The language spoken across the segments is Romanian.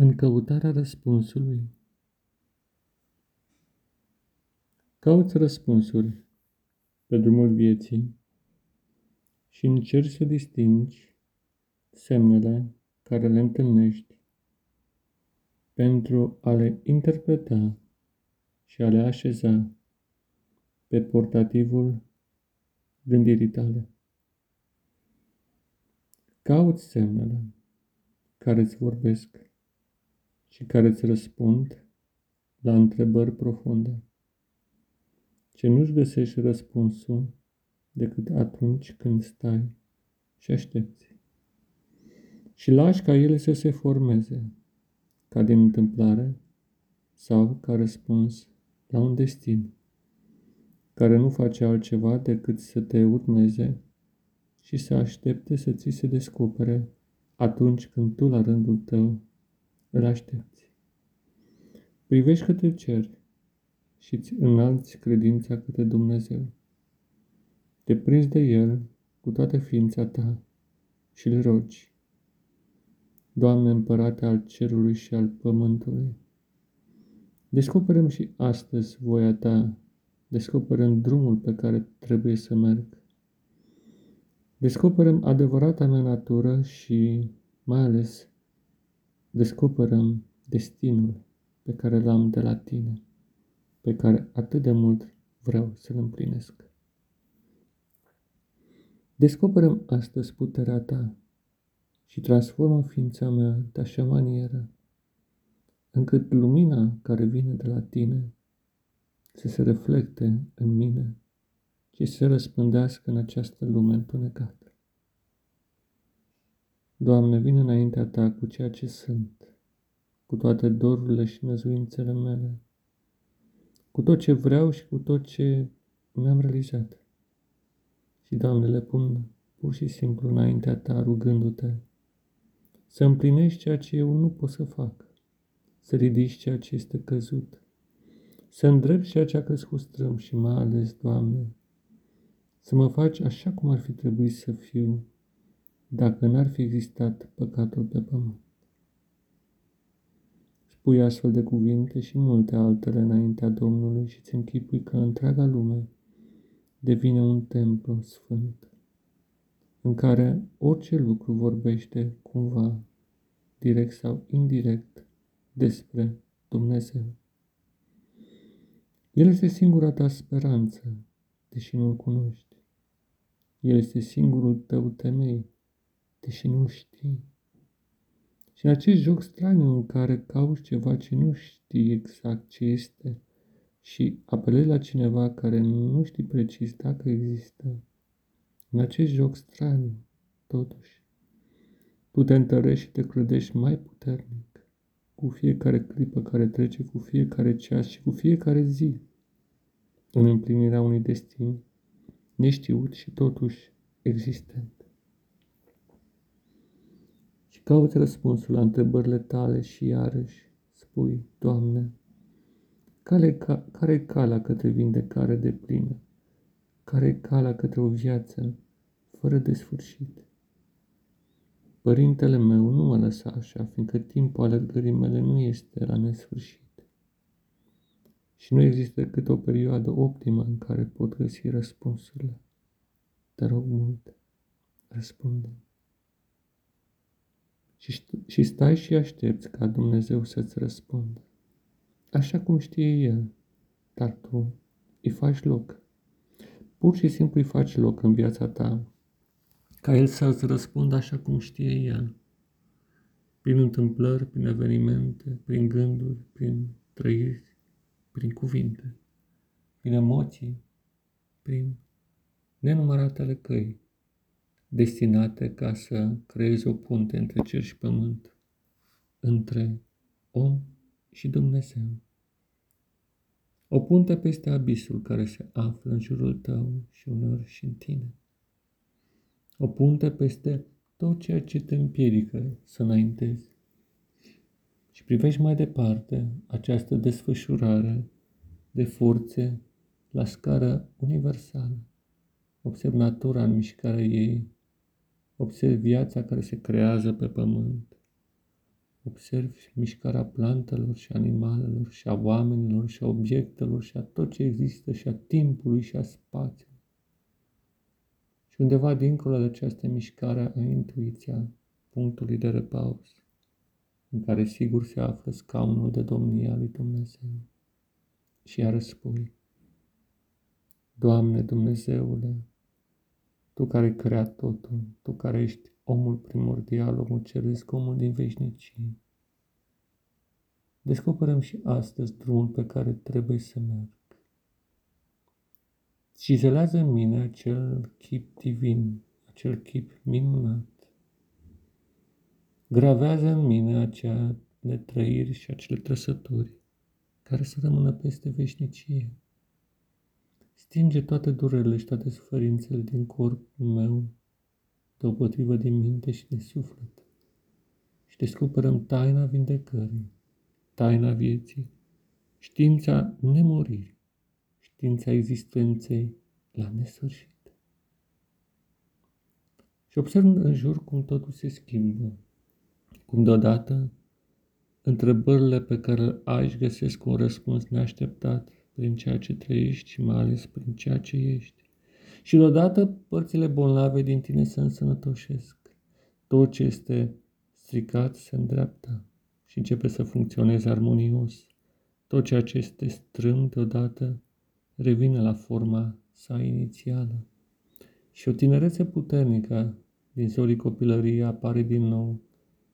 În căutarea răspunsului. Cauți răspunsuri pe drumul vieții și încerci să distingi semnele care le întâlnești pentru a le interpreta și a le așeza pe portativul gândirii tale. Cauți semnele care îți vorbesc și care îți răspund la întrebări profunde, ce nu-și găsești răspunsul decât atunci când stai și aștepți. Și lași ca ele să se formeze, ca din întâmplare sau ca răspuns la un destin, care nu face altceva decât să te urmeze și să aștepte să ți se descopere atunci când tu la rândul tău îl aștepți. Privești către cer și îți înalți credința către Dumnezeu. Te prinzi de El cu toată ființa ta și îl rogi. Doamne împărate al cerului și al pământului, descoperăm și astăzi voia Ta, descoperăm drumul pe care trebuie să merg. Descoperăm adevărata mea natură și, mai ales, descoperăm destinul pe care l-am de la tine, pe care atât de mult vreau să-l împlinesc. Descoperăm astăzi puterea ta și transformă ființa mea de așa manieră încât lumina care vine de la tine să se reflecte în mine și să se răspândească în această lume întunecată. Doamne, vin înaintea Ta cu ceea ce sunt, cu toate dorurile și năzuințele mele, cu tot ce vreau și cu tot ce mi-am realizat. Și, Doamne, le pun pur și simplu înaintea Ta, rugându-te să împlinești ceea ce eu nu pot să fac, să ridici ceea ce este căzut, să îndrept ceea ce a crescut strâm și mai ales, Doamne, să mă faci așa cum ar fi trebuit să fiu dacă n-ar fi existat păcatul pe pământ. Spui astfel de cuvinte și multe altele înaintea Domnului și ți închipui că întreaga lume devine un templu sfânt, în care orice lucru vorbește cumva, direct sau indirect, despre Dumnezeu. El este singura ta speranță, deși nu-L cunoști. El este singurul tău temei, deși nu știi. Și în acest joc straniu în care cauți ceva ce nu știi exact ce este și apelezi la cineva care nu știi precis dacă există, în acest joc straniu, totuși, tu te întărești și te clădești mai puternic cu fiecare clipă care trece, cu fiecare ceas și cu fiecare zi în împlinirea unui destin neștiut și totuși existent și cauți răspunsul la întrebările tale și iarăși spui, Doamne, care, ca, care e calea către vindecare de plină? Care e calea către o viață fără de sfârșit? Părintele meu nu mă lăsa așa, fiindcă timpul alergării mele nu este la nesfârșit. Și nu există decât o perioadă optimă în care pot găsi răspunsurile. Te rog mult, răspunde și, și stai și aștepți ca Dumnezeu să-ți răspundă. Așa cum știe El, dar tu îi faci loc. Pur și simplu îi faci loc în viața ta, ca El să-ți răspundă așa cum știe El. Prin întâmplări, prin evenimente, prin gânduri, prin trăiri, prin cuvinte, prin emoții, prin nenumăratele căi destinate ca să creezi o punte între cer și pământ, între om și Dumnezeu. O punte peste abisul care se află în jurul tău și uneori și în tine. O punte peste tot ceea ce te împiedică să înaintezi. Și privești mai departe această desfășurare de forțe la scară universală. Observ natura în mișcarea ei Observ viața care se creează pe pământ. observi mișcarea plantelor și animalelor și a oamenilor și a obiectelor și a tot ce există și a timpului și a spațiului. Și undeva dincolo de această mișcare a intuiția punctului de repaus, în care sigur se află scaunul de domnie al lui Dumnezeu. Și iar spui, Doamne Dumnezeule, Tu care crea totul, Tu care ești omul primordial, omul ceresc, omul din veșnicie. Descoperăm și astăzi drumul pe care trebuie să merg. Cizelează în mine acel chip divin, acel chip minunat. Gravează în mine acele trăiri și acele trăsături care să rămână peste veșnicie. Stinge toate durerile și toate suferințele din corpul meu, deopotrivă din minte și din suflet. Și descoperăm taina vindecării, taina vieții, știința nemuririi, știința existenței la nesfârșit. Și observ în jur cum totul se schimbă, cum deodată întrebările pe care le ai își găsesc un răspuns neașteptat prin ceea ce trăiești și mai ales prin ceea ce ești. Și deodată părțile bolnave din tine se însănătoșesc. Tot ce este stricat se îndreaptă și începe să funcționeze armonios. Tot ceea ce este strâmb deodată revine la forma sa inițială. Și o tinerețe puternică din zorii copilăriei apare din nou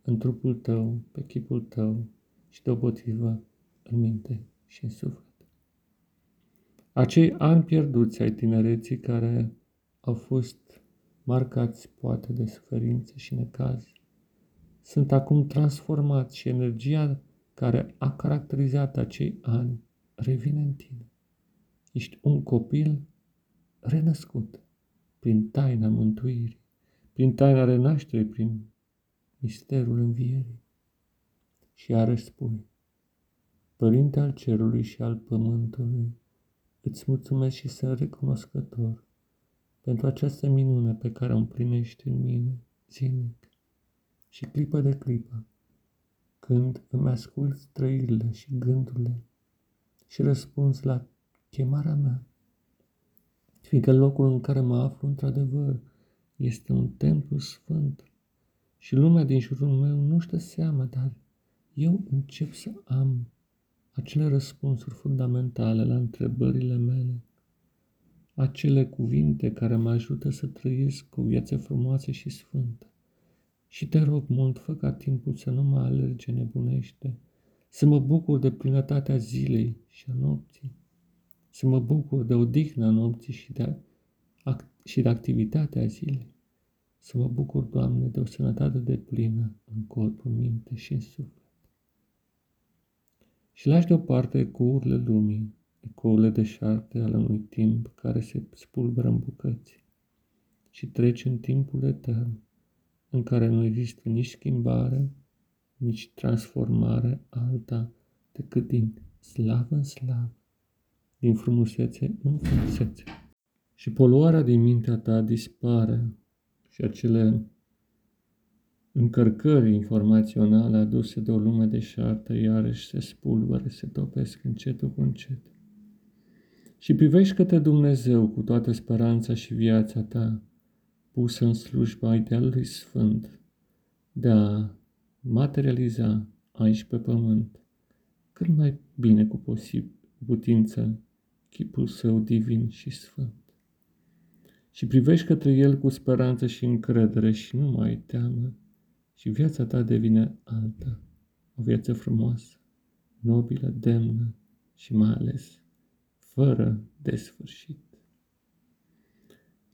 în trupul tău, pe chipul tău și deopotrivă în minte și în suflet. Acei ani pierduți ai tinereții care au fost marcați poate de suferință și necaz, sunt acum transformați și energia care a caracterizat acei ani revine în tine. Ești un copil renăscut prin taina mântuirii, prin taina renașterii, prin misterul învierii. Și iarăși spui, Părinte al cerului și al pământului, îți mulțumesc și sunt recunoscător pentru această minune pe care o împlinești în mine zilnic și clipă de clipă, când îmi ascult trăirile și gândurile și răspuns la chemarea mea, fiindcă locul în care mă aflu într-adevăr este un templu sfânt și lumea din jurul meu nu știe seama, dar eu încep să am acele răspunsuri fundamentale la întrebările mele, acele cuvinte care mă ajută să trăiesc o viață frumoasă și sfântă. Și te rog mult, fă ca timpul să nu mă alerge nebunește, să mă bucur de plinătatea zilei și a nopții, să mă bucur de odihna nopții și de, și de activitatea zilei, să mă bucur, Doamne, de o sănătate de plină în corpul, minte și în suflet și lași deoparte ecourile lumii, ecourile deșarte ale unui timp care se spulberă în bucăți și treci în timpul etern, în care nu există nici schimbare, nici transformare alta decât din slavă în slavă, din frumusețe în frumusețe. Și poluarea din mintea ta dispare și acele încărcări informaționale aduse de o lume deșartă iarăși se spulbără, se topesc încetul cu încet. Și privești către Dumnezeu cu toată speranța și viața ta, pusă în slujba idealului sfânt, de a materializa aici pe pământ, cât mai bine cu posibil, putință, chipul său divin și sfânt. Și privești către el cu speranță și încredere și nu mai teamă, și viața ta devine alta, o viață frumoasă, nobilă, demnă și mai ales fără de sfârșit.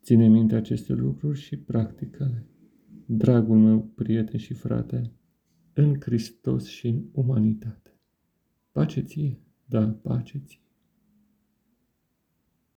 Ține minte aceste lucruri și practică-le. Dragul meu, prieten și frate, în Hristos și în umanitate. Pace ție, da, pace ție.